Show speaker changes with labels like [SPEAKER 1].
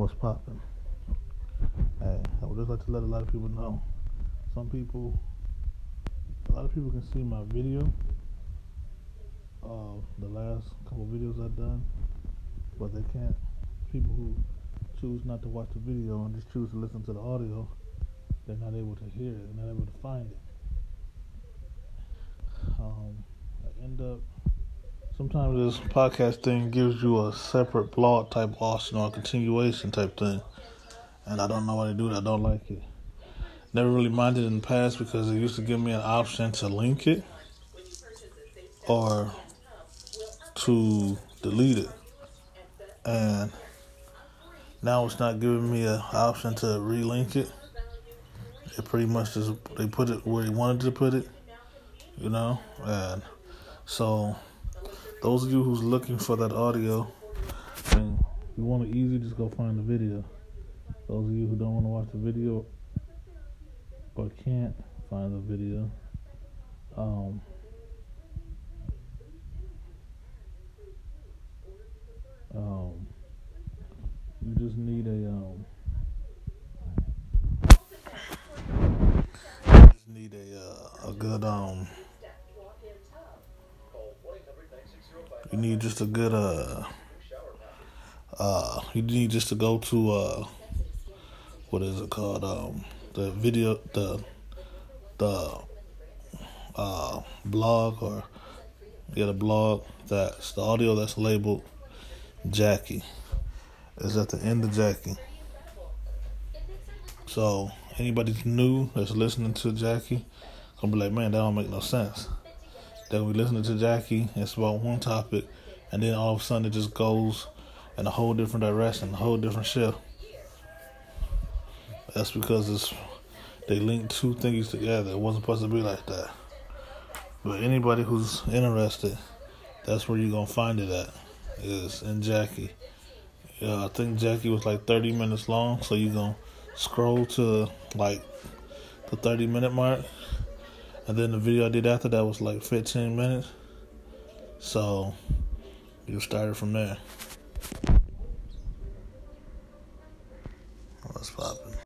[SPEAKER 1] what's popping. Hey, I would just like to let a lot of people know. Some people, a lot of people can see my video of the last couple videos I've done, but they can't. People who choose not to watch the video and just choose to listen to the audio, they're not able to hear it. They're not able to find it. Um, I end up sometimes this podcast thing gives you a separate blog type or a continuation type thing. And I don't know why they do it. I don't like it. Never really minded in the past because it used to give me an option to link it or to delete it. And now it's not giving me an option to relink it. It pretty much just they put it where they wanted to put it, you know. And so those of you who's looking for that audio, and you want it easy, just go find the video. Those of you who don't want to watch the video but can't find the video, um, um, you just need a um, you just need a uh, a good um You need just a good uh uh you need just to go to uh what is it called um the video the the uh blog or get a blog that's the audio that's labeled Jackie is at the end of Jackie. So anybody new that's listening to Jackie gonna be like, man, that don't make no sense. Then we listening to Jackie. It's about one topic, and then all of a sudden it just goes in a whole different direction, a whole different shift. That's because it's they link two things together. It wasn't supposed to be like that. But anybody who's interested, that's where you're gonna find it at. Is in Jackie. Yeah, I think Jackie was like 30 minutes long, so you're gonna scroll to like the 30 minute mark and then the video I did after that was like 15 minutes. So you started from there. What's popping?